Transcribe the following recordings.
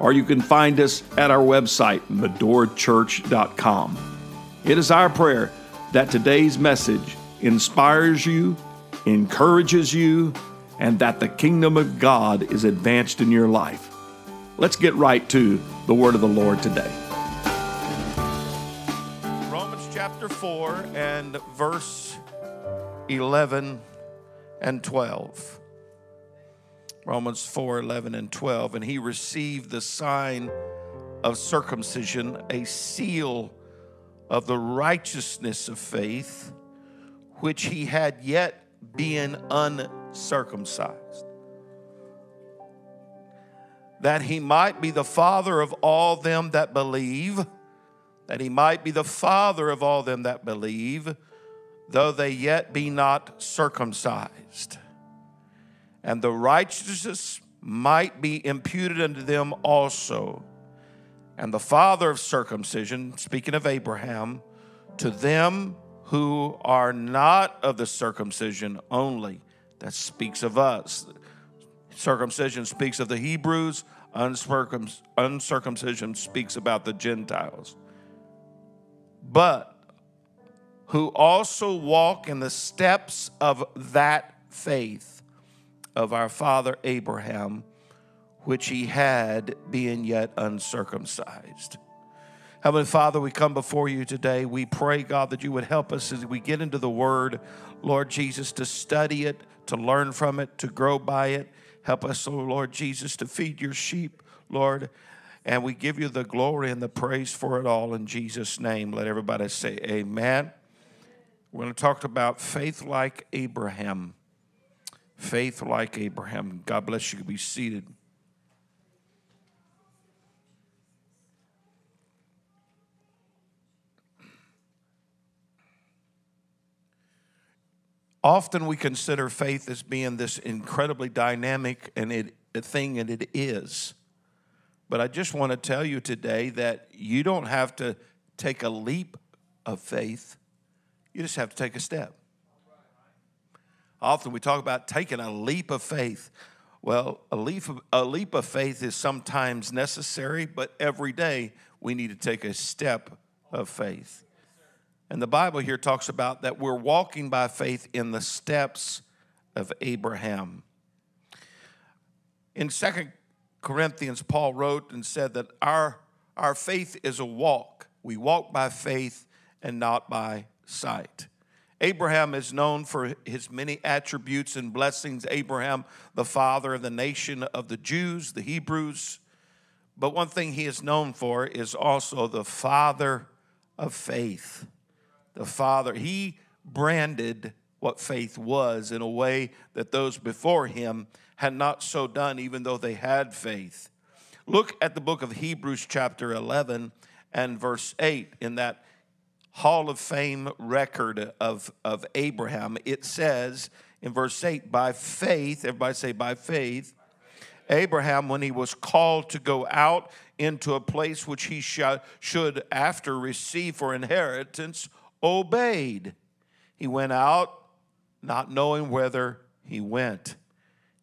or you can find us at our website, medorachurch.com. It is our prayer that today's message inspires you, encourages you, and that the kingdom of God is advanced in your life. Let's get right to the word of the Lord today. Romans chapter 4 and verse 11 and 12. Romans 4 11 and 12. And he received the sign of circumcision, a seal of the righteousness of faith, which he had yet been uncircumcised, that he might be the father of all them that believe, that he might be the father of all them that believe, though they yet be not circumcised and the righteousness might be imputed unto them also. And the father of circumcision, speaking of Abraham, to them who are not of the circumcision only. That speaks of us. Circumcision speaks of the Hebrews, uncircumcision speaks about the Gentiles. But who also walk in the steps of that faith of our father Abraham, which he had being yet uncircumcised. Heavenly Father, we come before you today. We pray, God, that you would help us as we get into the Word, Lord Jesus, to study it, to learn from it, to grow by it. Help us, oh Lord Jesus, to feed your sheep, Lord. And we give you the glory and the praise for it all in Jesus' name. Let everybody say, Amen. We're going to talk about faith like Abraham. Faith like Abraham. God bless you. Be seated. Often we consider faith as being this incredibly dynamic and it, a thing, and it is. But I just want to tell you today that you don't have to take a leap of faith, you just have to take a step. Often we talk about taking a leap of faith. Well, a leap of, a leap of faith is sometimes necessary, but every day we need to take a step of faith. And the Bible here talks about that we're walking by faith in the steps of Abraham. In Second Corinthians, Paul wrote and said that our, our faith is a walk. We walk by faith and not by sight. Abraham is known for his many attributes and blessings. Abraham, the father of the nation of the Jews, the Hebrews. But one thing he is known for is also the father of faith. The father, he branded what faith was in a way that those before him had not so done, even though they had faith. Look at the book of Hebrews, chapter 11 and verse 8. In that Hall of Fame record of, of Abraham, it says in verse 8, by faith, everybody say, by faith, Abraham, when he was called to go out into a place which he should after receive for inheritance, obeyed. He went out not knowing whether he went.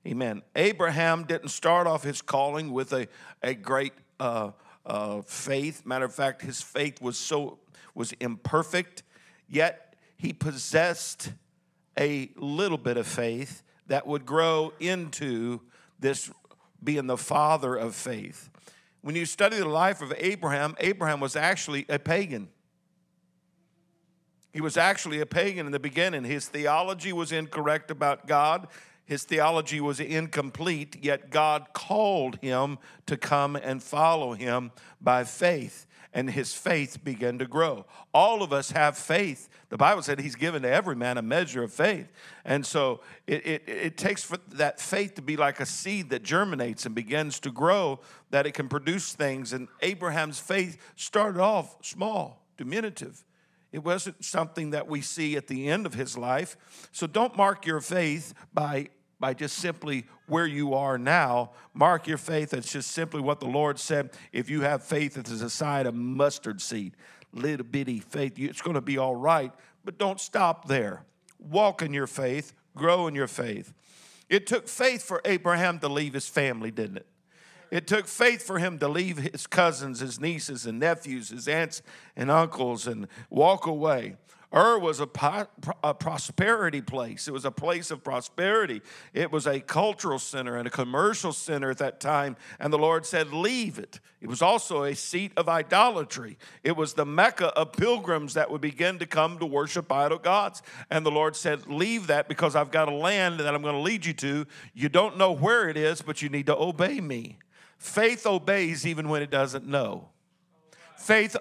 Amen. Abraham didn't start off his calling with a, a great uh, uh, faith. Matter of fact, his faith was so was imperfect, yet he possessed a little bit of faith that would grow into this being the father of faith. When you study the life of Abraham, Abraham was actually a pagan. He was actually a pagan in the beginning. His theology was incorrect about God. His theology was incomplete, yet God called him to come and follow him by faith. And his faith began to grow. All of us have faith. The Bible said he's given to every man a measure of faith. And so it, it, it takes for that faith to be like a seed that germinates and begins to grow, that it can produce things. And Abraham's faith started off small, diminutive. It wasn't something that we see at the end of his life. So don't mark your faith by by just simply where you are now. Mark your faith. It's just simply what the Lord said. If you have faith is a side of mustard seed, little bitty faith, it's going to be all right. But don't stop there. Walk in your faith, grow in your faith. It took faith for Abraham to leave his family, didn't it? It took faith for him to leave his cousins, his nieces, and nephews, his aunts and uncles, and walk away. Ur was a, a, prosperity place. It was a place of prosperity. It was a cultural center and a commercial center at that time. And the Lord said, Leave it. It was also a seat of idolatry. It was the Mecca of pilgrims that would begin to come to worship idol gods. And the Lord said, Leave that because I've got a land that I'm going to lead you to. You don't know where it is, but you need to obey me. Faith obeys even when it doesn't know. Faith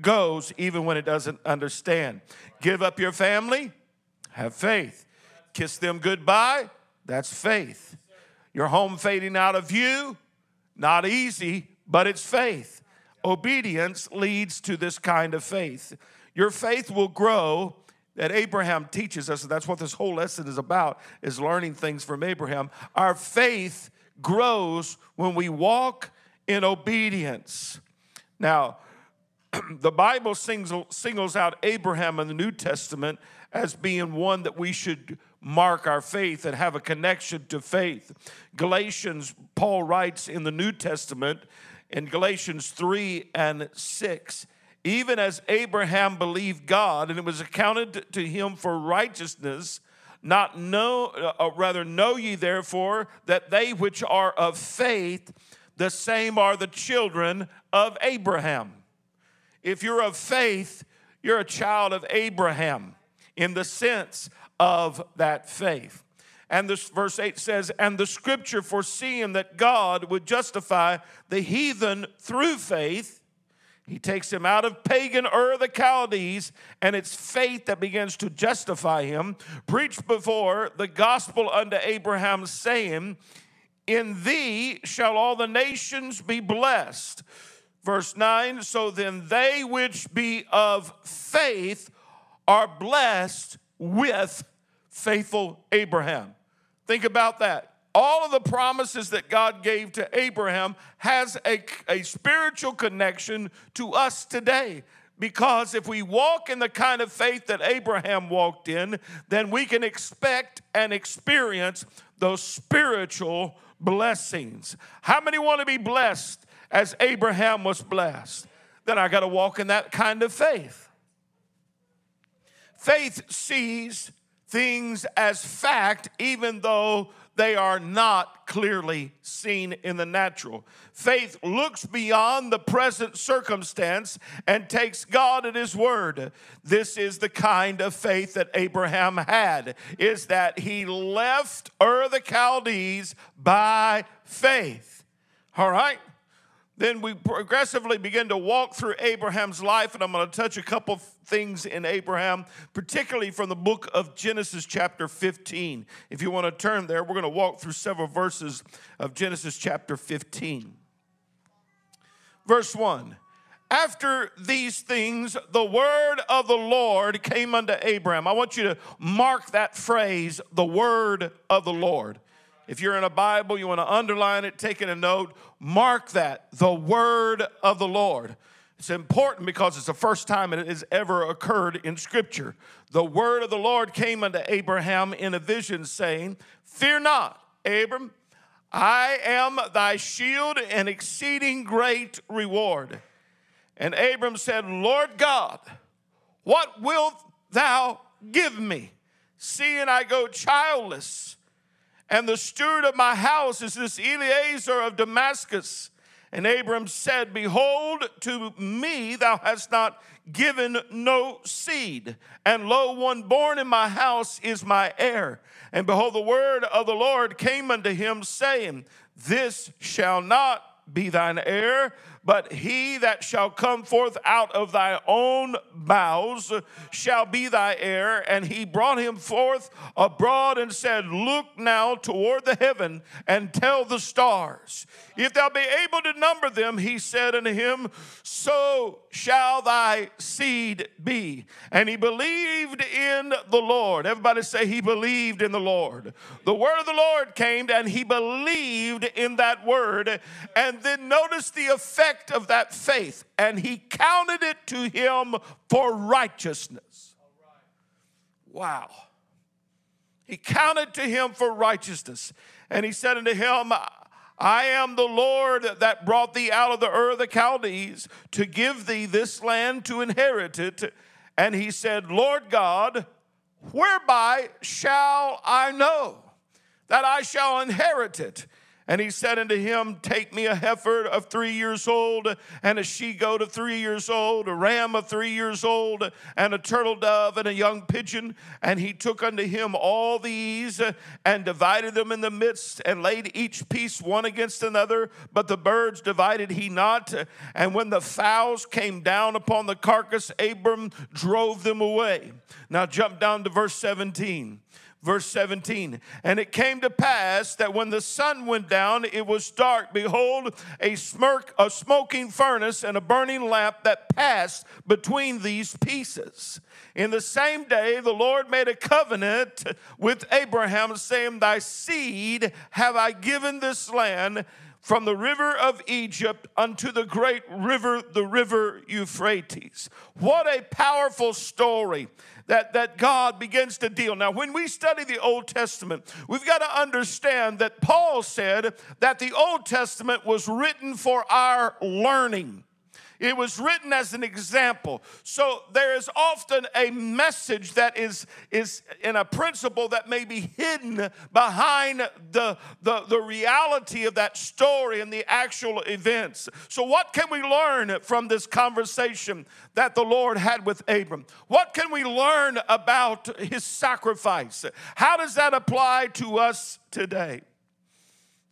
goes even when it doesn't understand. Give up your family, have faith. Kiss them goodbye, that's faith. Your home fading out of view, not easy, but it's faith. Obedience leads to this kind of faith. Your faith will grow that Abraham teaches us, and that's what this whole lesson is about, is learning things from Abraham. Our faith grows when we walk in obedience. Now, the Bible singles, out Abraham in the New Testament as being one that we should mark our faith and have a connection to faith. Galatians, Paul writes in the New Testament in Galatians 3 and 6 even as Abraham believed God and it was accounted to him for righteousness, not know, uh, rather know ye therefore that they which are of faith, the same are the children of Abraham. If you're of faith, you're a child of Abraham in the sense of that faith. And this verse 8 says, And the scripture foreseeing that God would justify the heathen through faith, he takes him out of pagan Ur the Chaldees, and it's faith that begins to justify him. Preached before the gospel unto Abraham, saying, In thee shall all the nations be blessed. Verse 9 So then they which be of faith are blessed with faithful Abraham. Think about that. All of the promises that God gave to Abraham has a, a spiritual connection to us today. Because if we walk in the kind of faith that Abraham walked in, then we can expect and experience those spiritual blessings. How many want to be blessed as Abraham was blessed, then I got to walk in that kind of faith. Faith sees things as fact, even though they are not clearly seen in the natural. Faith looks beyond the present circumstance and takes God at his word. This is the kind of faith that Abraham had is that he left Ur the Chaldees by faith. All right? Then we progressively begin to walk through Abraham's life, and I'm going to touch a couple things in Abraham, particularly from the book of Genesis, chapter 15. If you want to turn there, we're going to walk through several verses of Genesis, chapter 15. Verse 1 After these things, the word of the Lord came unto Abraham. I want you to mark that phrase, the word of the Lord. If you're in a Bible, you want to underline it, take it a note, mark that, the word of the Lord. It's important because it's the first time it has ever occurred in Scripture. The word of the Lord came unto Abraham in a vision, saying, Fear not, Abram, I am thy shield and exceeding great reward. And Abram said, Lord God, what wilt thou give me, seeing I go childless? And the steward of my house is this Eliezer of Damascus. And Abram said, Behold, to me thou hast not given no seed, and lo, one born in my house is my heir. And behold, the word of the Lord came unto him, saying, This shall not be thine heir, but he that shall come forth out of thy own bowels shall be thy heir. And he brought him forth abroad and said, Look now toward the heaven and tell the stars. If thou be able to number them, he said unto him, So shall thy seed be. And he believed in the Lord. Everybody say, He believed in the Lord. The word of the Lord came and he believed in that word. And then notice the effect of that faith. And he counted it to him for righteousness. Wow. He counted to him for righteousness. And he said unto him, I am the Lord that brought thee out of the Ur of the Chaldees to give thee this land to inherit it. And he said, Lord God, whereby shall I know that I shall inherit it? And he said unto him, Take me a heifer of three years old, and a she goat of three years old, a ram of three years old, and a turtle dove, and a young pigeon. And he took unto him all these, and divided them in the midst, and laid each piece one against another. But the birds divided he not. And when the fowls came down upon the carcass, Abram drove them away. Now jump down to verse 17 verse 17. And it came to pass that when the sun went down, it was dark. Behold, a smirk, a smoking furnace and a burning lamp that passed between these pieces. In the same day, the Lord made a covenant with Abraham, saying, Thy seed have I given this land from the river of Egypt unto the great river, the river Euphrates. What a powerful story that, that God begins to deal. Now, when we study the Old Testament, we've got to understand that Paul said that the Old Testament was written for our learning. It was written as an example. So there is often a message that is, is in a principle that may be hidden behind the, the, the reality of that story and the actual events. So, what can we learn from this conversation that the Lord had with Abram? What can we learn about his sacrifice? How does that apply to us today?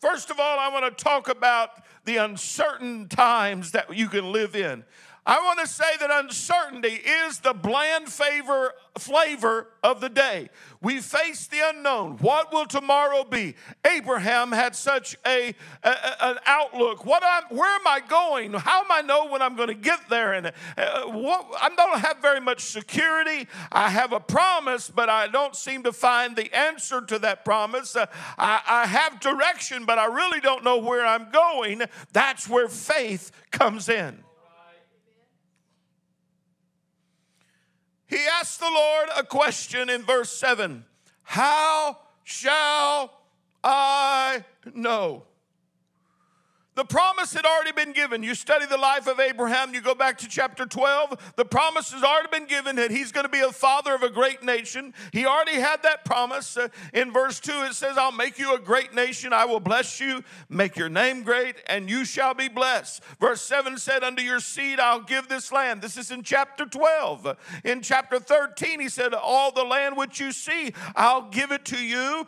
First of all, I want to talk about the uncertain times that you can live in. I want to say that uncertainty is the bland favor, flavor of the day. We face the unknown. What will tomorrow be? Abraham had such a, a an outlook. What I'm, where am I going? How am I know when I'm going to get there? And uh, what, I don't have very much security. I have a promise, but I don't seem to find the answer to that promise. Uh, I, I have direction, but I really don't know where I'm going. That's where faith comes in. He asked the Lord a question in verse 7 How shall I know? The promise had already been given. You study the life of Abraham, you go back to chapter 12. The promise has already been given that he's going to be a father of a great nation. He already had that promise. Uh, in verse 2, it says, I'll make you a great nation. I will bless you, make your name great, and you shall be blessed. Verse 7 said, Unto your seed I'll give this land. This is in chapter 12. In chapter 13, he said, All the land which you see, I'll give it to you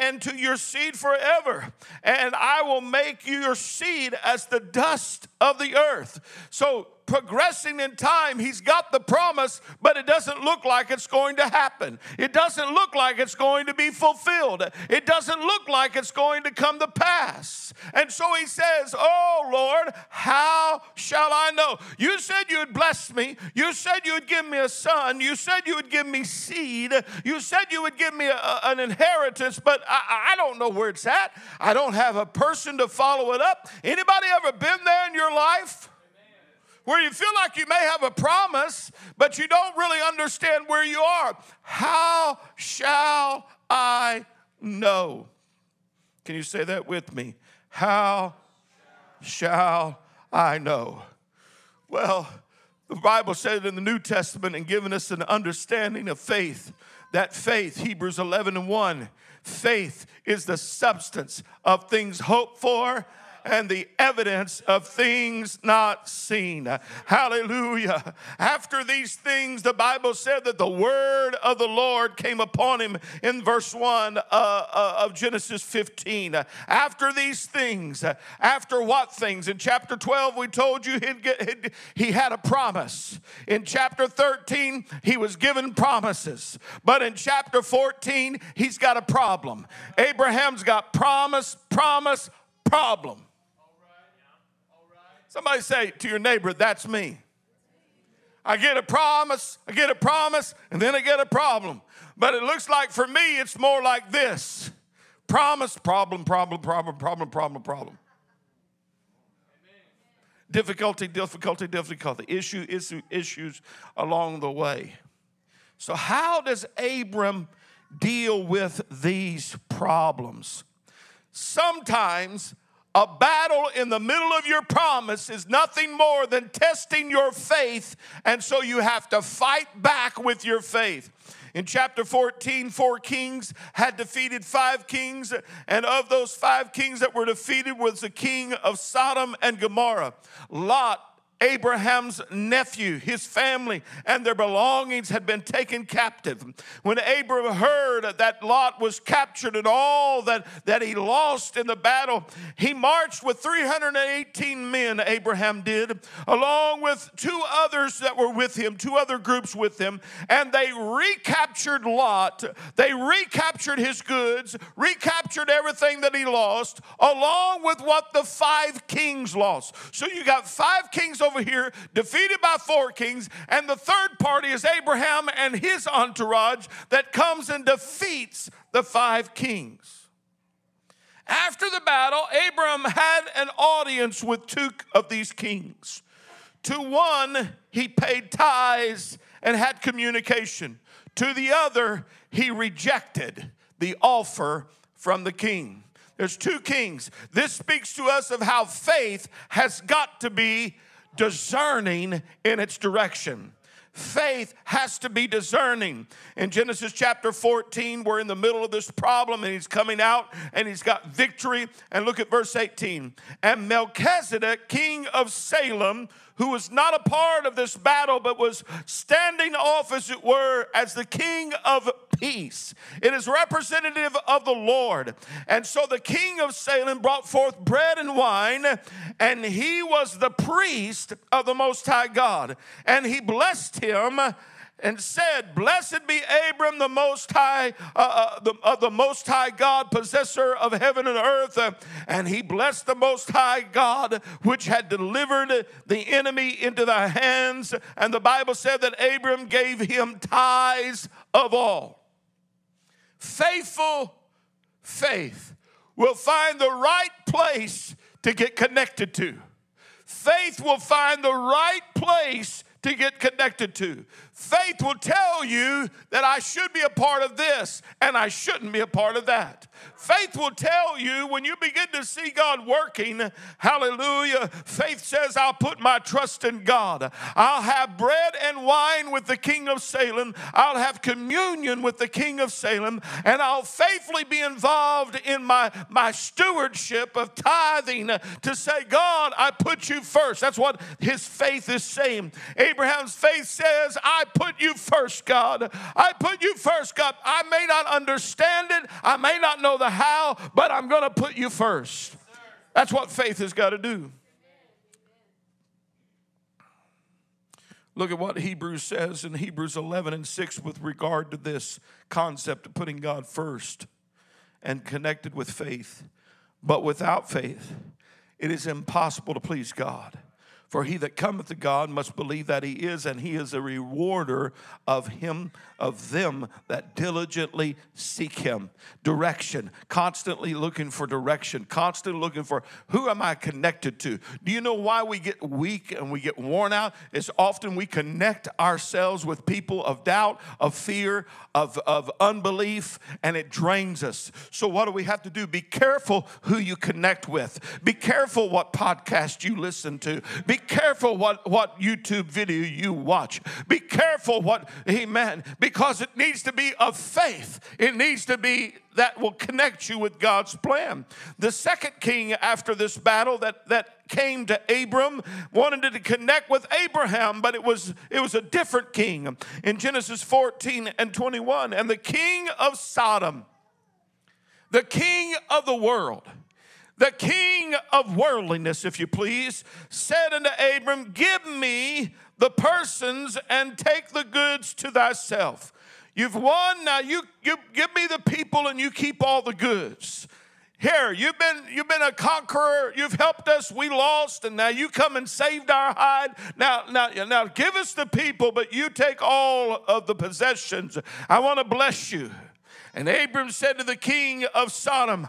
and to your seed forever. And I will make you your seed as the dust of the earth. So, progressing in time, he's got the promise, but it doesn't look like it's going to happen. It doesn't look like it's going to be fulfilled. It doesn't look like it's going to come to pass. And so he says, Oh Lord, how shall I know? You said you would bless me. You said you would give me a son. You said you would give me seed. You said you would give me a, an inheritance, but I, I don't know where it's at. I don't have a person to follow it up. Anybody ever been there in your life? Where you feel like you may have a promise, but you don't really understand where you are. How shall I know? Can you say that with me? How shall I know? Well, the Bible said in the New Testament and given us an understanding of faith. That faith, Hebrews 11 and 1, faith is the substance of things hoped for and the evidence of things not seen. Hallelujah. After these things, the Bible said that the word of the Lord came upon him in verse 1 uh, uh, of Genesis 15. After these things, after what things? In chapter 12, we told you get, he had a promise. In chapter 13, he was given promises. But in chapter 14, he's got a problem. Abraham's got promise, promise, problem. Somebody say to your neighbor, That's me. I get a promise, I get a promise, and then I get a problem. But it looks like for me, it's more like this promise, problem, problem, problem, problem, problem, problem. Difficulty, difficulty, difficulty, issue, issue, issues along the way. So, how does Abram deal with these problems? Sometimes a battle in the middle of your promise is nothing more than testing your faith, and so you have to fight back with your faith. In chapter 14, four kings had defeated five kings, and of those five kings that were defeated was the king of Sodom and Gomorrah. Lot Abraham's nephew, his family, and their belongings had been taken captive. When Abraham heard that Lot was captured and all that, that he lost in the battle, he marched with 318 men, Abraham did, along with two others that were with him, two other groups with him, and they recaptured Lot. They recaptured his goods, recaptured everything that he lost, along with what the five kings lost. So you got five kings over over here, defeated by four kings, and the third party is Abraham and his entourage that comes and defeats the five kings. After the battle, Abraham had an audience with two of these kings. To one, he paid tithes and had communication. To the other, he rejected the offer from the king. There's two kings. This speaks to us of how faith has got to be discerning in its direction. Faith has to be discerning. In Genesis chapter 14, we're in the middle of this problem and he's coming out and he's got victory. And look at verse 18. And Melchizedek, king of Salem, who was not a part of this battle, but was standing off, as it were, as the king of peace. It is representative of the Lord. And so the king of Salem brought forth bread and wine, and he was the priest of the Most High God. And he blessed him and said, Blessed be Abram, the Most High, uh, uh, the, uh, the Most High God, possessor of heaven and earth. and he blessed the Most High God, which had delivered the enemy into thy hands. And the Bible said that Abram gave him tithes of all. Faithful faith will find the right place to get connected to. Faith will find the right place to get connected to. Faith will tell you that I should be a part of this and I shouldn't be a part of that. Faith will tell you when you begin to see God working, hallelujah. Faith says, I'll put my trust in God. I'll have bread and wine with the King of Salem. I'll have communion with the King of Salem, and I'll faithfully be involved in my, my stewardship of tithing to say, God, I put you first. That's what his faith is saying. Abraham's faith says, I put you first, God. I put you first, God. I may not understand it, I may not know the how, but I'm going to put you first. That's what faith has got to do. Look at what Hebrews says in Hebrews 11 and 6 with regard to this concept of putting God first and connected with faith. But without faith, it is impossible to please God. For he that cometh to God must believe that he is, and he is a rewarder of him, of them that diligently seek him. Direction, constantly looking for direction, constantly looking for who am I connected to? Do you know why we get weak and we get worn out? It's often we connect ourselves with people of doubt, of fear, of, of unbelief, and it drains us. So, what do we have to do? Be careful who you connect with, be careful what podcast you listen to, be careful what, what YouTube video you watch. Be careful what, amen, because it needs to be of faith. It needs to be that will connect you with God's plan. The second king after this battle that, that came to Abram wanted to connect with Abraham, but it was it was a different king in Genesis 14 and 21. And the king of Sodom, the king of the world, the king of worldliness, if you please, said unto Abram, Give me the persons and take the goods to thyself. You've won, now you, you give me the people and you keep all the goods. Here, you've been you've been a conqueror. You've helped us. We lost, and now you come and saved our hide. Now, now, now, give us the people, but you take all of the possessions. I want to bless you. And Abram said to the king of Sodom,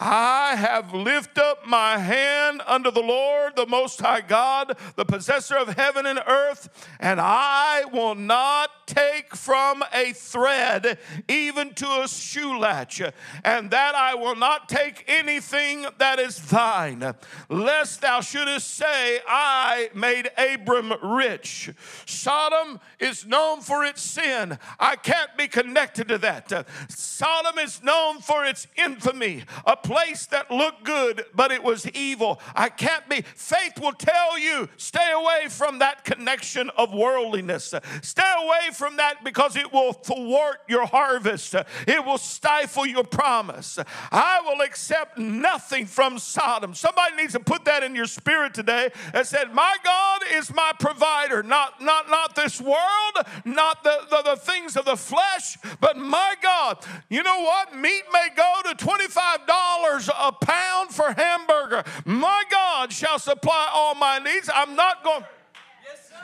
I have lifted up my hand unto the Lord, the Most High God, the possessor of heaven and earth, and I will not take from a thread even to a shoe latch, and that I will not take anything that is thine, lest thou shouldest say, I made Abram rich. Sodom is known for its sin. I can't be connected to that. Sodom is known for its infamy, a place that looked good, but it was evil. I can't be. Faith will tell you, stay away from that connection of worldliness. Stay away from that because it will thwart your harvest, it will stifle your promise. I will accept nothing from Sodom. Somebody needs to put that in your spirit today and said, My God is my provider, not, not, not this world, not the, the, the things of the flesh, but my God. You know what? Meat may go to $25 a pound for hamburger. My God shall supply all my needs. I'm not going.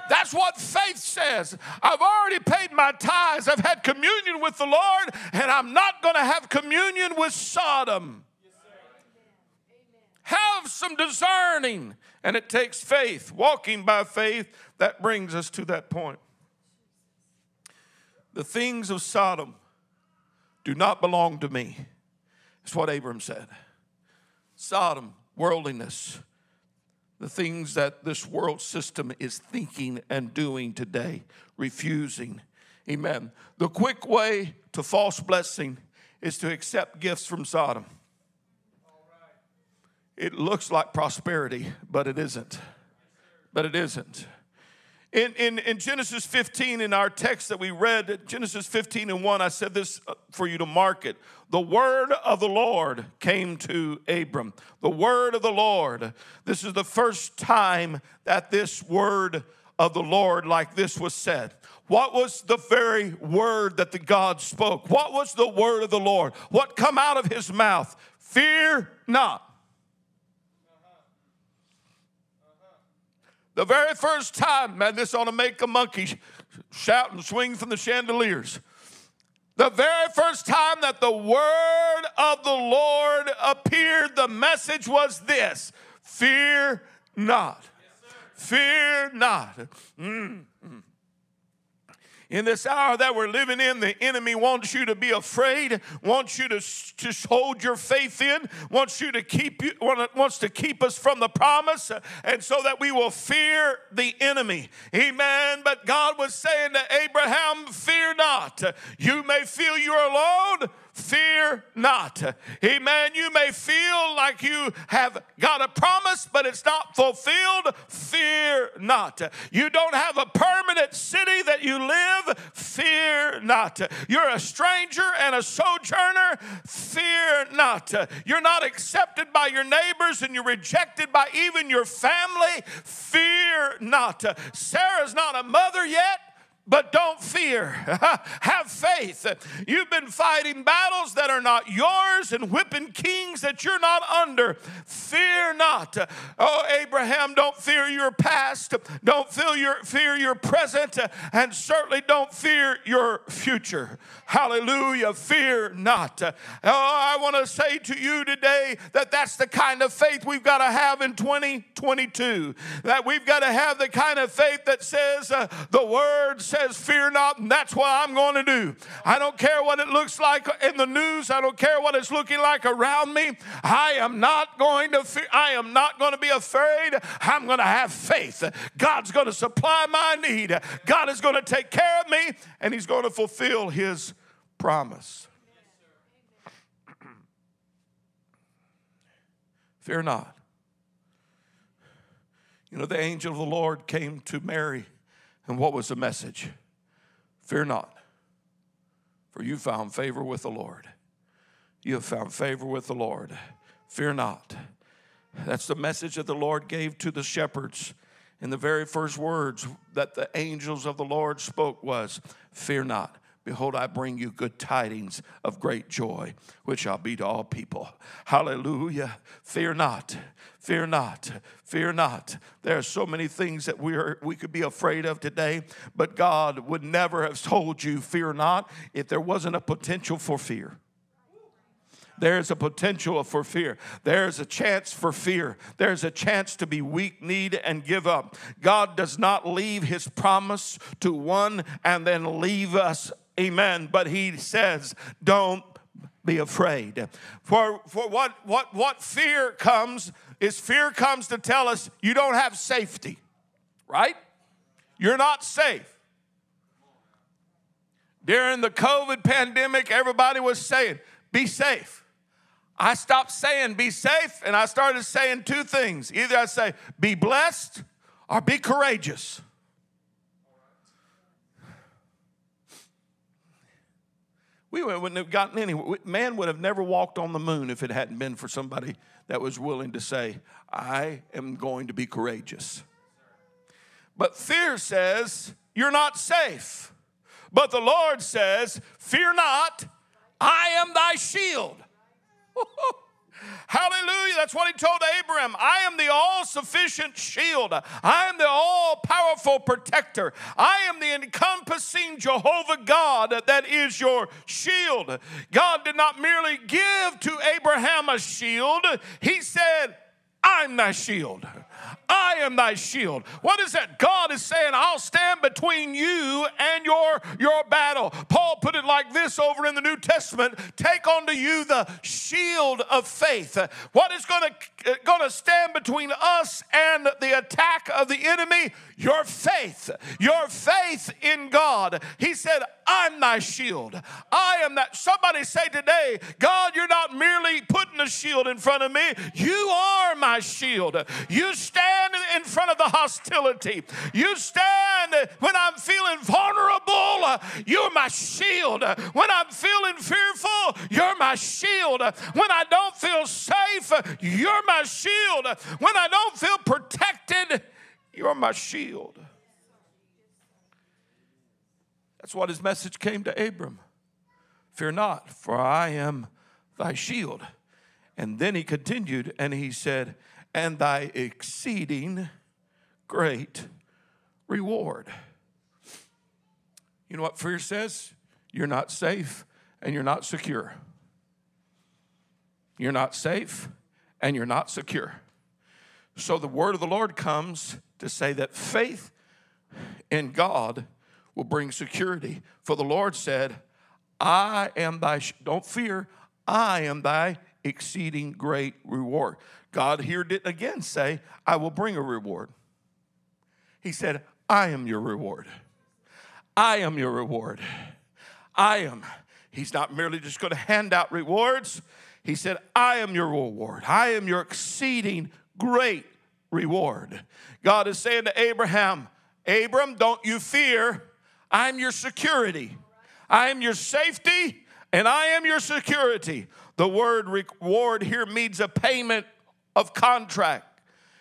That's what faith says. I've already paid my tithes. I've had communion with the Lord, and I'm not going to have communion with Sodom. have some discerning. And it takes faith, walking by faith, that brings us to that point. The things of Sodom do not belong to me. That's what Abram said. Sodom, worldliness, the things that this world system is thinking and doing today, refusing. Amen. The quick way to false blessing is to accept gifts from Sodom. It looks like prosperity, but it isn't. But it isn't. In, in, in Genesis 15, in our text that we read, Genesis 15 and 1, I said this uh, for you to mark it. The word of the Lord came to Abram. The word of the Lord. This is the first time that this word of the Lord like this was said. What was the very word that the God spoke? What was the word of the Lord? What come out of his mouth? Fear not. The very first time, man, this ought to make a monkey shout and swing from the chandeliers. The very first time that the word of the Lord appeared, the message was this Fear not. Fear not. Mm-hmm in this hour that we're living in, the enemy wants you to be afraid, wants you to just hold your faith in, wants you to keep you, wants to keep us from the promise, and so that we will fear the enemy. Amen. But God was saying to Abraham, Fear not. You may feel you're alone fear not. Amen. You may feel like you have got a promise, but it's not fulfilled. Fear not. You don't have a permanent city that you live. Fear not. You're a stranger and a sojourner. Fear not. You're not accepted by your neighbors and you're rejected by even your family. Fear not. Sarah's not a mother yet. But don't fear. Have faith. You've been fighting battles that are not yours and whipping kings that you're not under. Fear not. Oh, Abraham, don't fear your past. Don't fear your, fear your present. And certainly don't fear your future. Hallelujah. Fear not. Oh, I want to say to you today that that's the kind of faith we've got to have in 2022. That we've got to have the kind of faith that says, uh, the words says, Fear not, and that's what I'm going to do. I don't care what it looks like in the news, I don't care what it's looking like around me. I am not going to fear, I am not going to be afraid. I'm going to have faith. God's going to supply my need. God is going to take care of me, and He's going to fulfill His promise. Fear not. You know, the angel of the Lord came to Mary, and what was the message? Fear not, for you found favor with the Lord. You have found favor with the Lord. Fear not. That's the message that the Lord gave to the shepherds. And the very first words that the angels of the Lord spoke was, Fear not. Behold, I bring you good tidings of great joy, which shall be to all people. Hallelujah. Fear not. Fear not. Fear not. There are so many things that we, are, we could be afraid of today, but God would never have told you, Fear not, if there wasn't a potential for fear. There's a potential for fear. There's a chance for fear. There's a chance to be weak, need, and give up. God does not leave his promise to one and then leave us. Amen. But he says, don't be afraid. For, for what, what, what fear comes is fear comes to tell us you don't have safety, right? You're not safe. During the COVID pandemic, everybody was saying, be safe. I stopped saying be safe and I started saying two things. Either I say be blessed or be courageous. We wouldn't have gotten anywhere. Man would have never walked on the moon if it hadn't been for somebody that was willing to say, I am going to be courageous. But fear says, You're not safe. But the Lord says, Fear not, I am thy shield. Hallelujah. That's what he told Abraham. I am the all sufficient shield. I am the all powerful protector. I am the encompassing Jehovah God that is your shield. God did not merely give to Abraham a shield, he said, I'm thy shield. I am thy shield. What is that? God is saying, I'll stand between you and your, your battle. Paul put it like this over in the New Testament take unto you the shield of faith. What is going to, going to stand between us and the attack of the enemy? Your faith. Your faith in God. He said, I'm thy shield. I am that. Somebody say today, God, you're not merely putting a shield in front of me, you are my shield. You stand in front of the hostility. You stand when I'm feeling vulnerable, you're my shield. When I'm feeling fearful, you're my shield. When I don't feel safe, you're my shield. When I don't feel protected, you're my shield. That's what his message came to Abram. Fear not, for I am thy shield. And then he continued and he said, And thy exceeding great reward. You know what fear says? You're not safe and you're not secure. You're not safe and you're not secure. So the word of the Lord comes to say that faith in God will bring security. For the Lord said, I am thy, don't fear, I am thy exceeding great reward. God here did again say, I will bring a reward. He said, I am your reward. I am your reward. I am. He's not merely just going to hand out rewards. He said, I am your reward. I am your exceeding great reward. God is saying to Abraham, Abram, don't you fear. I'm your security. I am your safety and I am your security. The word reward here means a payment of contract.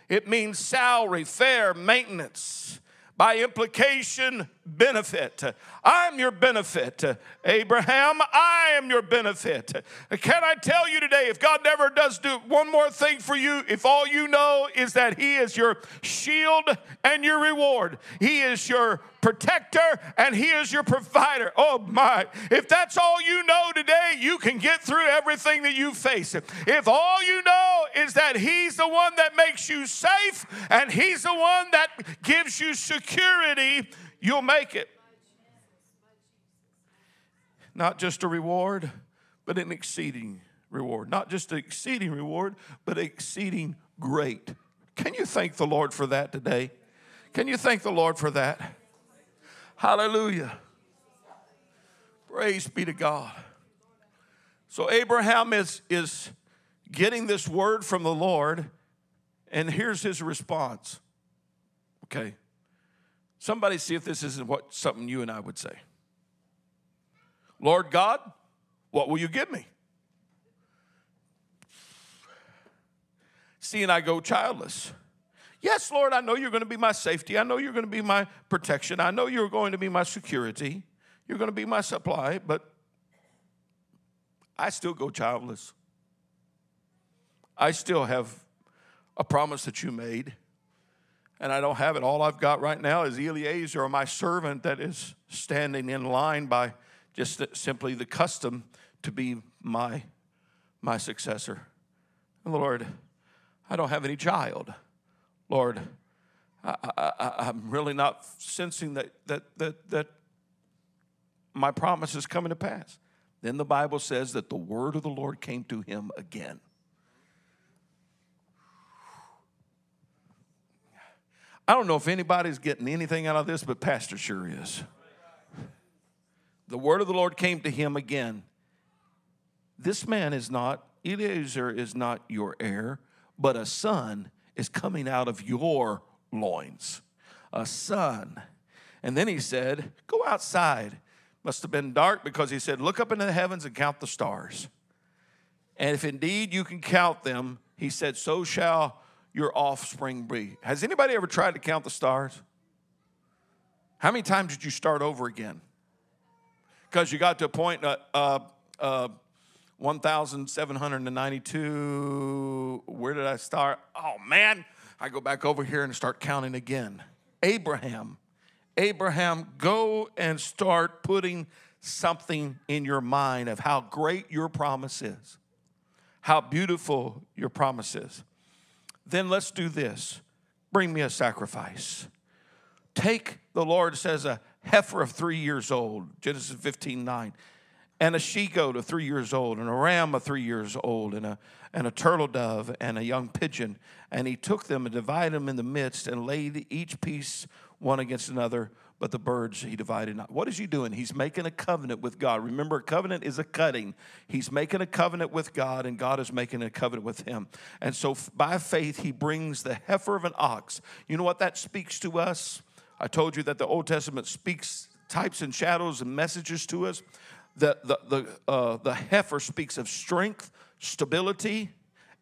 It means salary, fare, maintenance by implication, benefit. I'm your benefit. Abraham, I am your benefit. Can I tell you today, if God never does do one more thing for you, if all you know is that He is your shield and your reward, He is your protector and He is your provider. Oh my. If that's all you know today, you can get through everything that you face. If all you know is that He's the one that makes you safe and He's the one that gives you security, you'll make it. not just a reward, but an exceeding reward. Not just an exceeding reward, but exceeding great. Can you thank the Lord for that today? Can you thank the Lord for that? Hallelujah. Praise be to God. So Abraham is, is getting this word from the Lord, and here's his response. Okay. Somebody see if this isn't what something you and I would say. Lord God, what will you give me? See, and I go childless. Yes, Lord, I know you're going to be my safety. I know you're going to be my protection. I know you're going to be my security. You're going to be my supply, but I still go childless. I still have a promise that you made, and I don't have it. All I've got right now is Eliezer, my servant, that is standing in line by just simply the custom to be my, my successor. Lord, I don't have any child. Lord, I, am really not sensing that, that, that, that my promise is coming to pass. Then the Bible says that the word of the Lord came to him again. I don't know if anybody's getting anything out of this, but Pastor sure is. The word of the Lord came to him again. This man is not, Eliezer is not your heir, but a son is coming out of your loins. A son. And then he said, Go outside. Must have been dark because he said, Look up into the heavens and count the stars. And if indeed you can count them, he said, So shall your offspring be. Has anybody ever tried to count the stars? How many times did you start over again? Because you got to a point, uh, uh, uh, 1,792. Where did I start? Oh, man. I go back over here and start counting again. Abraham. Abraham, go and start putting something in your mind of how great your promise is, how beautiful your promise is. Then let's do this bring me a sacrifice. Take, the Lord says, a heifer of three years old, Genesis 15 9 and a she goat of three years old, and a ram of three years old, and a, and a turtle dove, and a young pigeon. And he took them and divided them in the midst, and laid each piece one against another, but the birds he divided not. What is he doing? He's making a covenant with God. Remember, a covenant is a cutting. He's making a covenant with God, and God is making a covenant with him. And so by faith, he brings the heifer of an ox. You know what that speaks to us? I told you that the Old Testament speaks types and shadows and messages to us the, the, the, uh, the heifer speaks of strength, stability,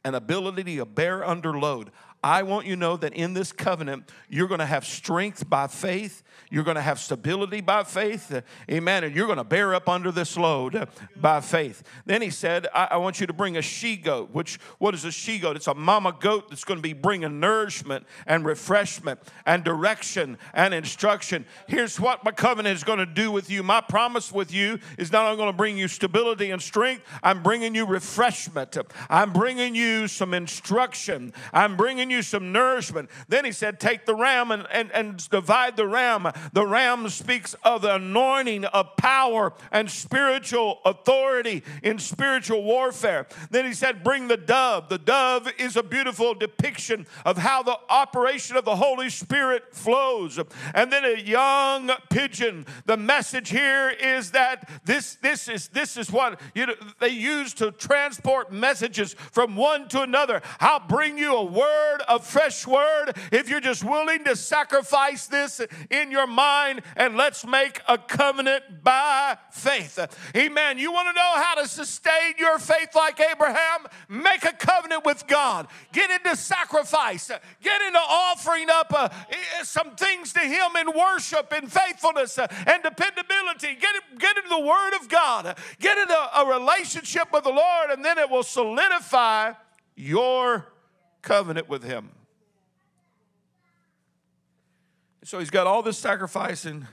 and ability to bear under load. I want you to know that in this covenant, you're going to have strength by faith. You're going to have stability by faith. Amen. And you're going to bear up under this load by faith. Then he said, I, I want you to bring a she goat, which, what is a she goat? It's a mama goat that's going to be bringing nourishment and refreshment and direction and instruction. Here's what my covenant is going to do with you. My promise with you is not only going to bring you stability and strength, I'm bringing you refreshment. I'm bringing you some instruction. I'm bringing you some nourishment. Then he said, Take the ram and, and, and divide the ram. The ram speaks of the anointing of power and spiritual authority in spiritual warfare. Then he said, Bring the dove. The dove is a beautiful depiction of how the operation of the Holy Spirit flows. And then a young pigeon. The message here is that this, this, is, this is what you know, they use to transport messages from one to another. I'll bring you a word a fresh word, if you're just willing to sacrifice this in your mind and let's make a covenant by faith. Amen. You want to know how to sustain your faith like Abraham? Make a covenant with God. Get into sacrifice. Get into offering up uh, some things to Him in worship and faithfulness uh, and dependability. Get, get into the Word of God. Get into a relationship with the Lord, and then it will solidify your covenant with him. So he's got all this sacrifice and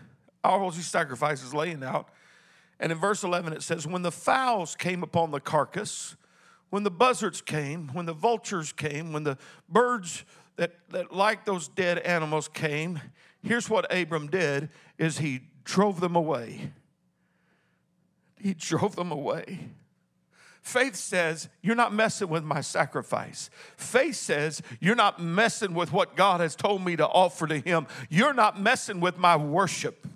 all these sacrifices laying out. And in verse 11 it says, When the fowls came upon the carcass, when the buzzards came, when the vultures came, when the birds that, that like those dead animals came, here's what Abram did is he drove them away. he drove them away. Faith says, You're not messing with my sacrifice. Faith says, You're not messing with what God has told me to offer to Him. You're not messing with my worship.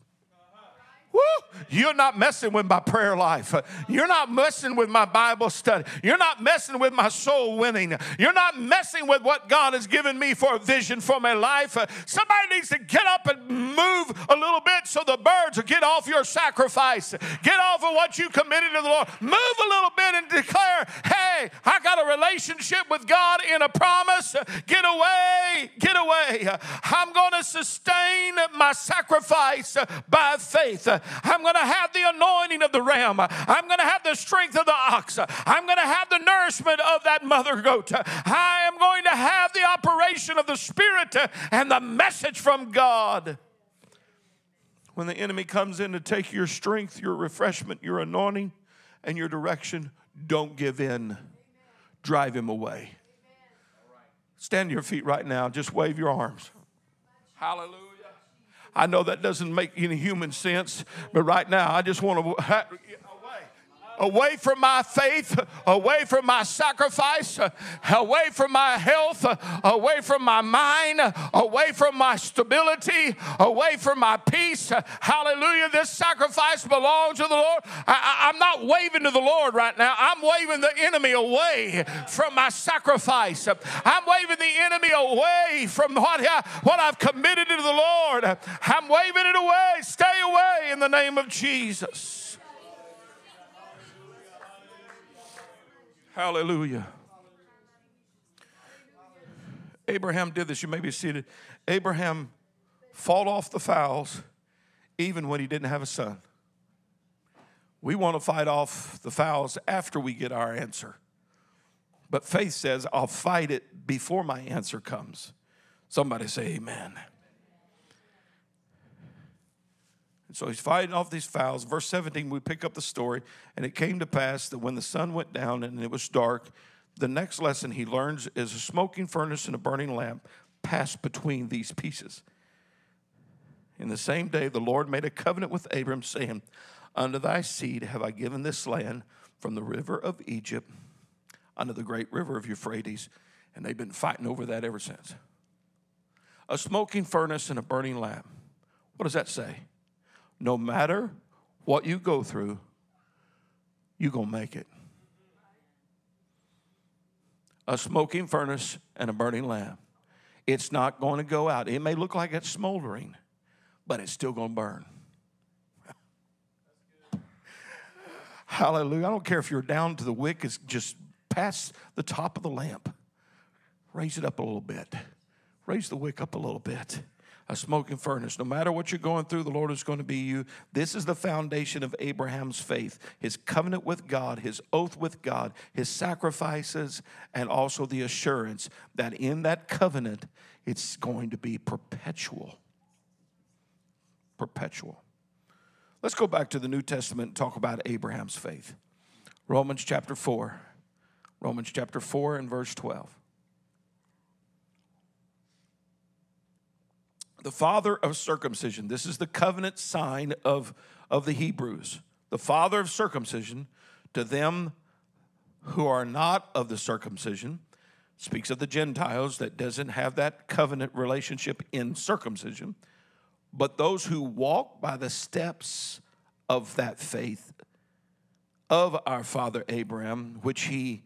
Woo! You're not messing with my prayer life. You're not messing with my Bible study. You're not messing with my soul winning. You're not messing with what God has given me for a vision for my life. Somebody needs to get up and move a little bit so the birds will get off your sacrifice. Get off of what you committed to the Lord. Move a little bit and declare, hey, I got a relationship with God in a promise. Get away, get away. I'm going to sustain my sacrifice by faith. I'm going to have the anointing of the ram. I'm going to have the strength of the ox. I'm going to have the nourishment of that mother goat. I am going to have the operation of the Spirit and the message from God. When the enemy comes in to take your strength, your refreshment, your anointing, and your direction, don't give in. Drive him away. Stand to your feet right now. Just wave your arms. Hallelujah. I know that doesn't make any human sense, but right now I just want to away from my faith, away from my sacrifice, away from my health, away from my mind, away from my stability, away from my peace. Hallelujah. This sacrifice belongs to the Lord. I, am not waving to the Lord right now. I'm waving the enemy away from my sacrifice. I'm waving the enemy away from what, I, what I've committed to the Lord. I'm waving it away. Stay away in the name of Jesus. Hallelujah. Abraham did this. You may be seated. Abraham fought off the fowls even when he didn't have a son. We want to fight off the fowls after we get our answer. But faith says, I'll fight it before my answer comes. Somebody say, Amen. And so he's fighting off these fowls. Verse 17, we pick up the story. And it came to pass that when the sun went down and it was dark, the next lesson he learns is a smoking furnace and a burning lamp passed between these pieces. In the same day, the Lord made a covenant with Abram, saying, Unto thy seed have I given this land from the river of Egypt unto the great river of Euphrates. And they've been fighting over that ever since. A smoking furnace and a burning lamp. What does that say? No matter what you go through, you're going to make it. A smoking furnace and a burning lamp. It's not going to go out. It may look like it's smoldering, but it's still going to burn. Hallelujah. I don't care if you're down to the wick, it's just past the top of the lamp. Raise it up a little bit. Raise the wick up a little bit a smoking furnace. No matter what you're going through, the Lord is going to be you. This is the foundation of Abraham's faith his covenant with God, his oath with God, his sacrifices, and also the assurance that in that covenant, it's going to be perpetual. Perpetual. Let's go back to the New Testament and talk about Abraham's faith. Romans chapter 4. Romans chapter 4 and verse 12. The father of circumcision. This is the covenant sign of, of the Hebrews. The father of circumcision to them who are not of the circumcision speaks of the Gentiles that doesn't have that covenant relationship in circumcision, but those who walk by the steps of that faith of our father Abraham, which he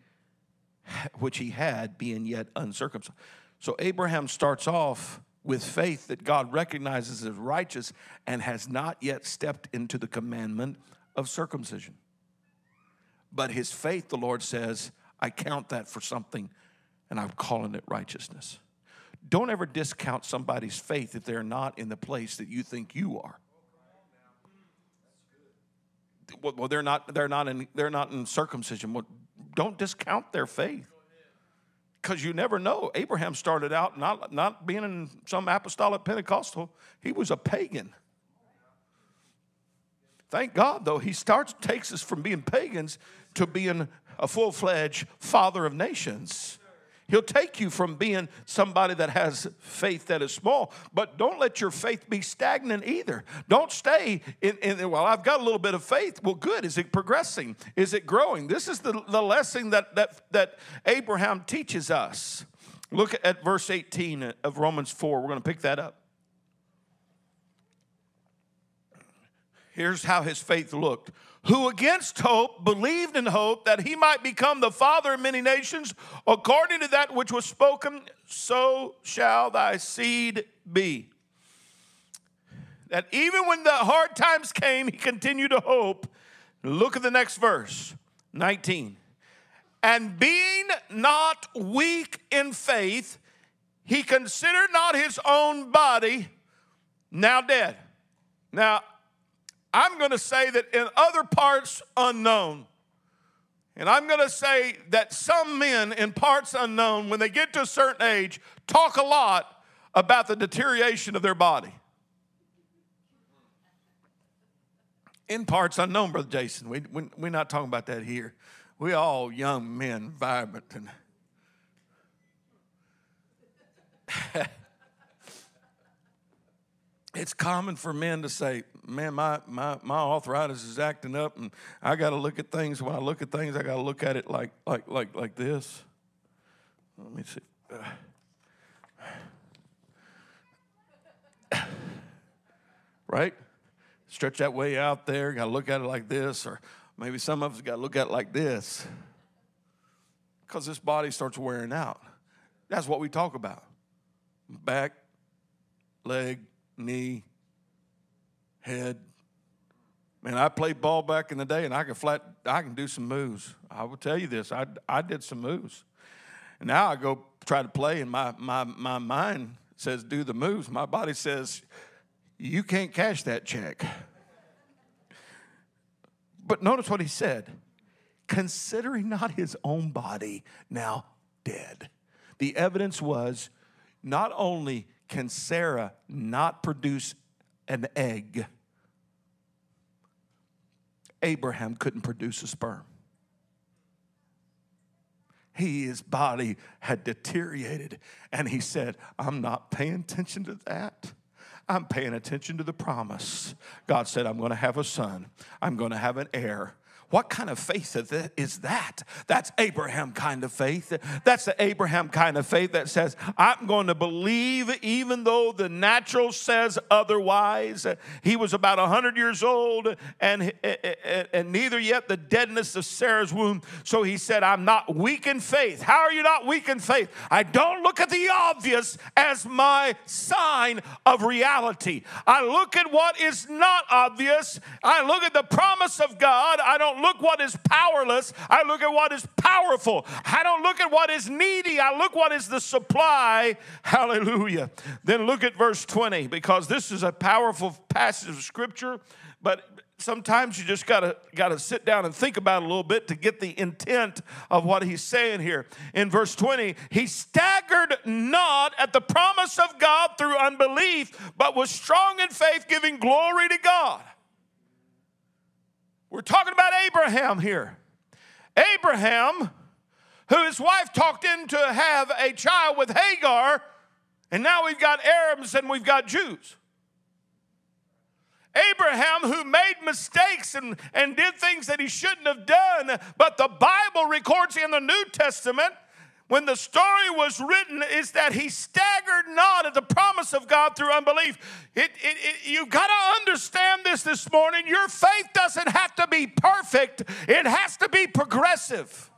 which he had being yet uncircumcised. So Abraham starts off with faith that God recognizes as righteous and has not yet stepped into the commandment of circumcision. But his faith, the Lord says, I count that for something and I'm calling it righteousness. Don't ever discount somebody's faith if they're not in the place that you think you are. Well, they're not, they're not, in, they're not in circumcision. Well, don't discount their faith because you never know. Abraham started out not, not being in some apostolic Pentecostal, he was a pagan. Thank God, though, he starts takes us from being pagans to being a full fledged father of nations. He'll take you from being somebody that has faith that is small, but don't let your faith be stagnant either. Don't stay in, in well, I've got a little bit of faith. Well, good. Is it progressing? Is it growing? This is the, the lesson that, that, that Abraham teaches us. Look at verse 18 of Romans 4. We're going to pick that up. Here's how his faith looked who against hope believed in hope that he might become the father of many nations, according to that which was spoken, so shall thy seed be. That even when the hard times came, he continued to hope. Look at the next verse 19. And being not weak in faith, he considered not his own body now dead. Now, I'm going to say that in other parts unknown, and I'm going to say that some men in parts unknown, when they get to a certain age, talk a lot about the deterioration of their body. In parts unknown, Brother Jason. We, we, we're not talking about that here. We all young men, vibrant and it's common for men to say, man, my, my, my arthritis is acting up and I got to look at things. When I look at things, I got to look at it like, like, like, like this. Let me see. right? Stretch that way out there. Got to look at it like this. Or maybe some of us got to look at it like this. Because this body starts wearing out. That's what we talk about back, leg, knee, head. Man, I played ball back in the day, and I can flat, I can do some moves. I will tell you this: I, I did some moves, and now I go try to play, and my my my mind says do the moves. My body says you can't cash that check. But notice what he said: considering not his own body now dead. The evidence was not only can Sarah not produce an egg, Abraham couldn't produce a sperm. He, his body had deteriorated, and he said, I'm not paying attention to that. I'm paying attention to the promise. God said, I'm going to have a son, I'm going to have an heir. What kind of faith is that? That's Abraham kind of faith. That's the Abraham kind of faith that says, I'm going to believe even though the natural says otherwise. He was about 100 years old and, and neither yet the deadness of Sarah's womb. So he said, I'm not weak in faith. How are you not weak in faith? I don't look at the obvious as my sign of reality. I look at what is not obvious. I look at the promise of God. I don't look what is powerless, I look at what is powerful. I don't look at what is needy, I look what is the supply. Hallelujah. Then look at verse 20 because this is a powerful passage of scripture, but sometimes you just gotta gotta sit down and think about a little bit to get the intent of what he's saying here in verse 20 he staggered not at the promise of god through unbelief but was strong in faith giving glory to god we're talking about Abraham here. Abraham, who his wife talked in to have a child with Hagar, and now we've got Arabs and we've got Jews. Abraham, who made mistakes and, and did things that he shouldn't have done, but the Bible records in the New Testament when the story was written is that he staggered not at the promise of God through unbelief. It, it, it, you've got to understand this this morning. Your faith doesn't have to be perfect, it has to be progressive.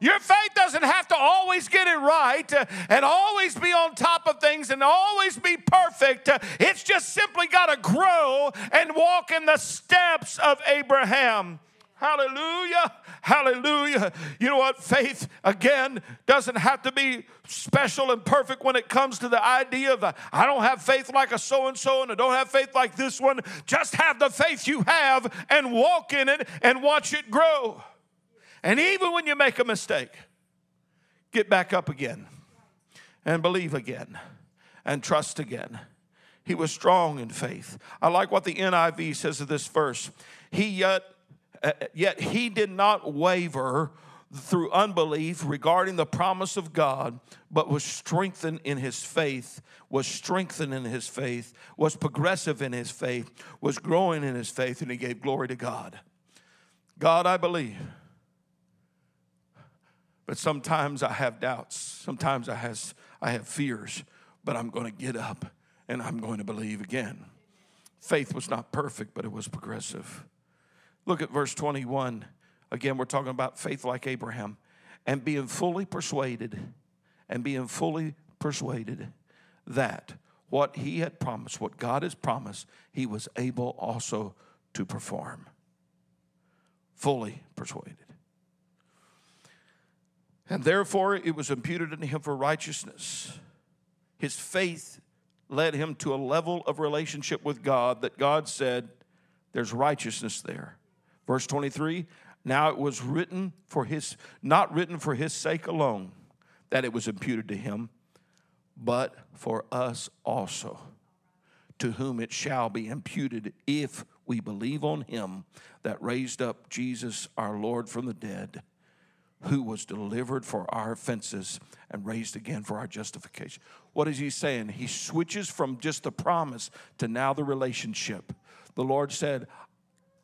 Your faith doesn't have to always get it right uh, and always be on top of things and always be perfect. Uh, it's just simply got to grow and walk in the steps of Abraham. Hallelujah. Hallelujah. You know what? Faith, again, doesn't have to be special and perfect when it comes to the idea of I don't have faith like a so and so and I don't have faith like this one. Just have the faith you have and walk in it and watch it grow. And even when you make a mistake, get back up again and believe again and trust again. He was strong in faith. I like what the NIV says of this verse. He yet Uh, uh, yet he did not waver, through unbelief regarding the promise of God, but was strengthened in his faith, was strengthened in his faith, was progressive in his faith, was growing in his faith, and he gave glory to God. God, I believe. But sometimes I have doubts. Sometimes I has I have fears, but I'm going to get up and I'm going to believe again. Faith was not perfect, but it was progressive. Look at verse 21. Again, we're talking about faith like Abraham and being fully persuaded and being fully persuaded that what he had promised, what God has promised, he was able also to perform. Fully persuaded. And therefore, it was imputed unto him for righteousness. His faith led him to a level of relationship with God that God said, There's righteousness there. Verse 23 now it was written for his, not written for his sake alone that it was imputed to him, but for us also, to whom it shall be imputed if we believe on him that raised up Jesus our Lord from the dead, who was delivered for our offenses and raised again for our justification. What is he saying? He switches from just the promise to now the relationship. The Lord said,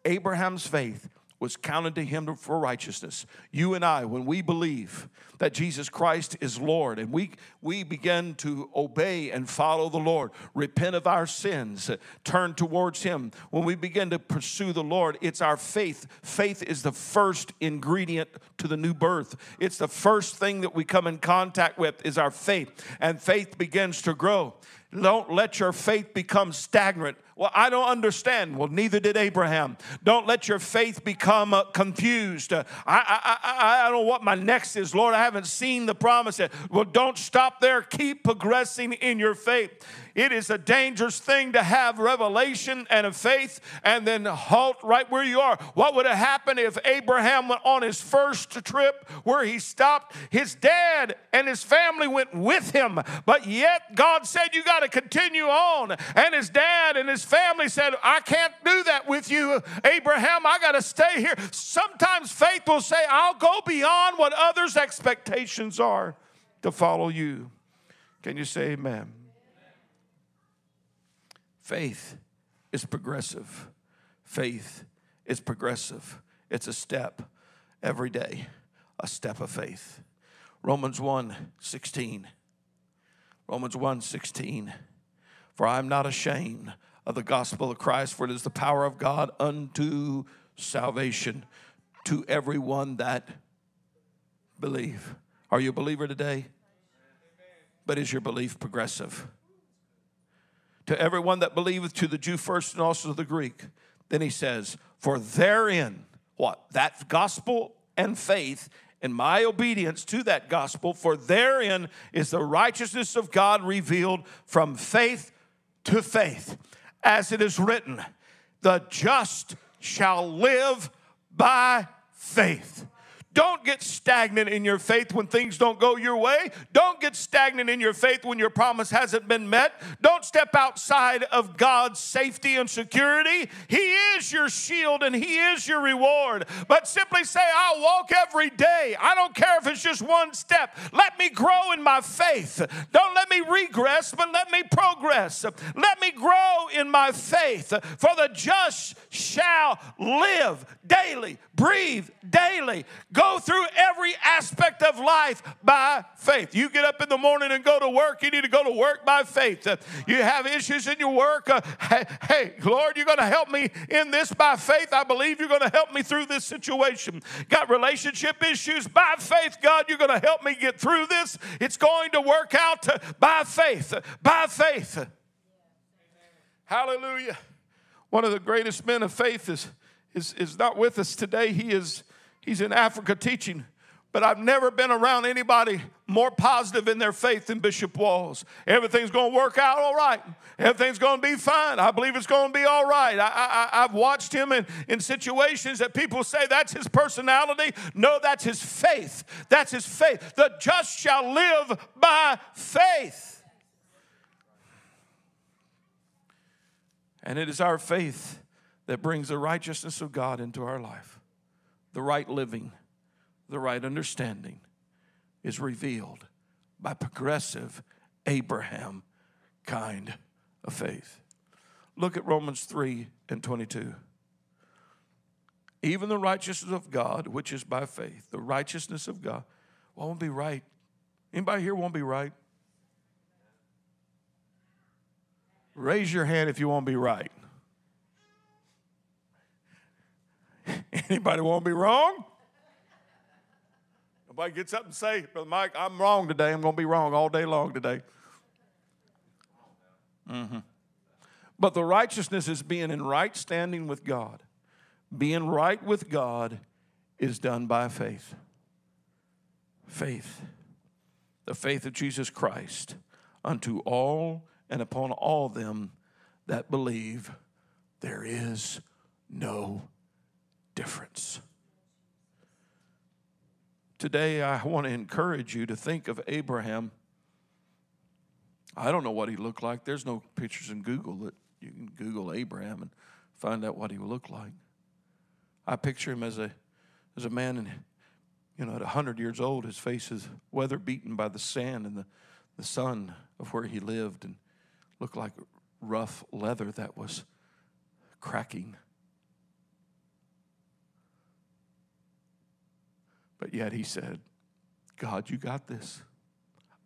Abraham's faith was counted to him for righteousness. You and I, when we believe that Jesus Christ is Lord and we, we begin to obey and follow the Lord, repent of our sins, turn towards Him, when we begin to pursue the Lord, it's our faith. Faith is the first ingredient to the new birth. It's the first thing that we come in contact with is our faith, and faith begins to grow. Don't let your faith become stagnant well, I don't understand. Well, neither did Abraham. Don't let your faith become uh, confused. Uh, I, I, I, I don't know what my next is. Lord, I haven't seen the promise. Well, don't stop there. Keep progressing in your faith. It is a dangerous thing to have revelation and a faith and then halt right where you are. What would have happened if Abraham went on his first trip where he stopped? His dad and his family went with him, but yet God said, You got to continue on. And his dad and his family said, I can't do that with you, Abraham. I got to stay here. Sometimes faith will say, I'll go beyond what others' expectations are to follow you. Can you say amen? Faith is progressive. Faith is progressive. It's a step every day, a step of faith. Romans 1 16. Romans 1 16. For I am not ashamed of the gospel of Christ, for it is the power of God unto salvation to everyone that believe. Are you a believer today? But is your belief progressive? To everyone that believeth, to the Jew first and also to the Greek. Then he says, For therein, what? That gospel and faith and my obedience to that gospel, for therein is the righteousness of God revealed from faith to faith. As it is written, the just shall live by faith. Don't get stagnant in your faith when things don't go your way. Don't get stagnant in your faith when your promise hasn't been met. Don't step outside of God's safety and security. He is your shield and He is your reward. But simply say, I'll walk every day. I don't care if it's just one step. Let me grow in my faith. Don't let me regress, but let me progress. Let me grow in my faith. For the just shall live daily, breathe daily go through every aspect of life by faith. You get up in the morning and go to work, you need to go to work by faith. Uh, you have issues in your work, uh, hey, hey, Lord, you're going to help me in this by faith. I believe you're going to help me through this situation. Got relationship issues by faith, God, you're going to help me get through this. It's going to work out uh, by faith, by faith. Hallelujah. One of the greatest men of faith is, is, is not with us today. He is He's in Africa teaching. But I've never been around anybody more positive in their faith than Bishop Walls. Everything's going to work out all right. Everything's going to be fine. I believe it's going to be all right. I, have watched him in, in situations that people say that's his personality. No, that's his faith. That's his faith. The just shall live by faith. And it is our faith that brings the righteousness of God into our life right living, the right understanding is revealed by progressive Abraham kind of faith. Look at Romans 3 and 22. Even the righteousness of God, which is by faith, the righteousness of God, won't be right. Anybody here won't be right? Raise your hand if you won't be right. Anybody won't be wrong? Nobody gets up and say, Brother Mike, I'm wrong today. I'm going to be wrong all day long today. Mm-hmm. But the righteousness is being in right standing with God. Being right with God is done by faith. Faith. The faith of Jesus Christ unto all and upon all them that believe there is no difference. Today, I want to encourage you to think of Abraham. I don't know what he looked like. There's no pictures in Google that you can Google Abraham and find out what he looked like. I picture him as a, as a man, and you know, at 100 years old, his face is weather beaten by the sand and the, the sun of where he lived and looked like rough leather that was cracking. But yet he said, God, you got this.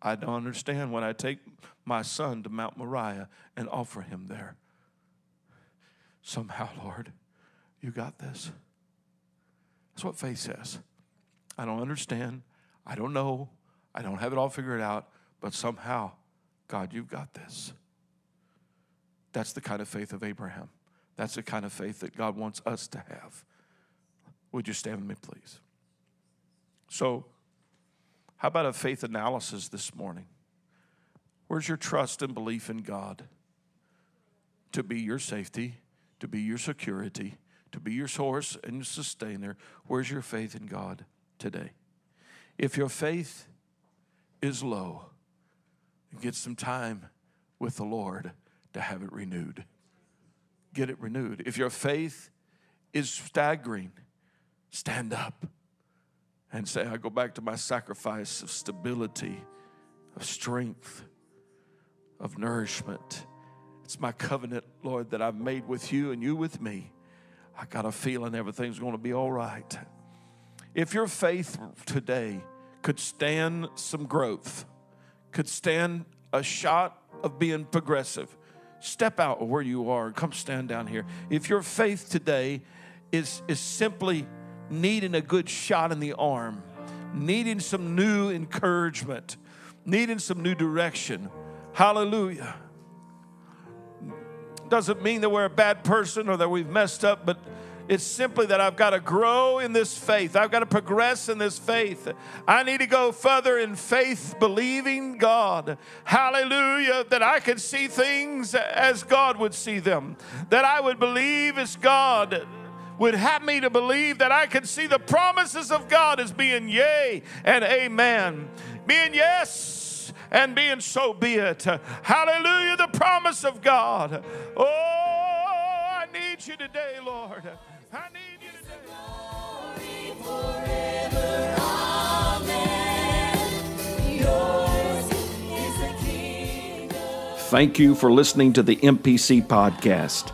I don't understand when I take my son to Mount Moriah and offer him there. Somehow, Lord, you got this. That's what faith says. I don't understand. I don't know. I don't have it all figured out, but somehow, God, you've got this. That's the kind of faith of Abraham. That's the kind of faith that God wants us to have. Would you stand with me, please? So, how about a faith analysis this morning? Where's your trust and belief in God to be your safety, to be your security, to be your source and your sustainer? Where's your faith in God today? If your faith is low, get some time with the Lord to have it renewed. Get it renewed. If your faith is staggering, stand up and say, I go back to my sacrifice of stability, of strength, of nourishment. It's my covenant, Lord, that I've made with you and you with me. I got a feeling everything's going to be all right. If your faith today could stand some growth, could stand a shot of being progressive, step out where you are and come stand down here. If your faith today is, is simply needing a good shot in the arm, needing some new encouragement, needing some new direction. Hallelujah. Doesn't mean that we're a bad person or that we've messed up, but it's simply that I've got to grow in this faith. I've got to progress in this faith. I need to go further in faith, believing God. Hallelujah. That I can see things as God would see them. That I would believe as God would have me to believe that I can see the promises of God as being yea and amen, being yes and being so be it. Hallelujah, the promise of God. Oh, I need you today, Lord. I need you today. Thank you for listening to the MPC podcast.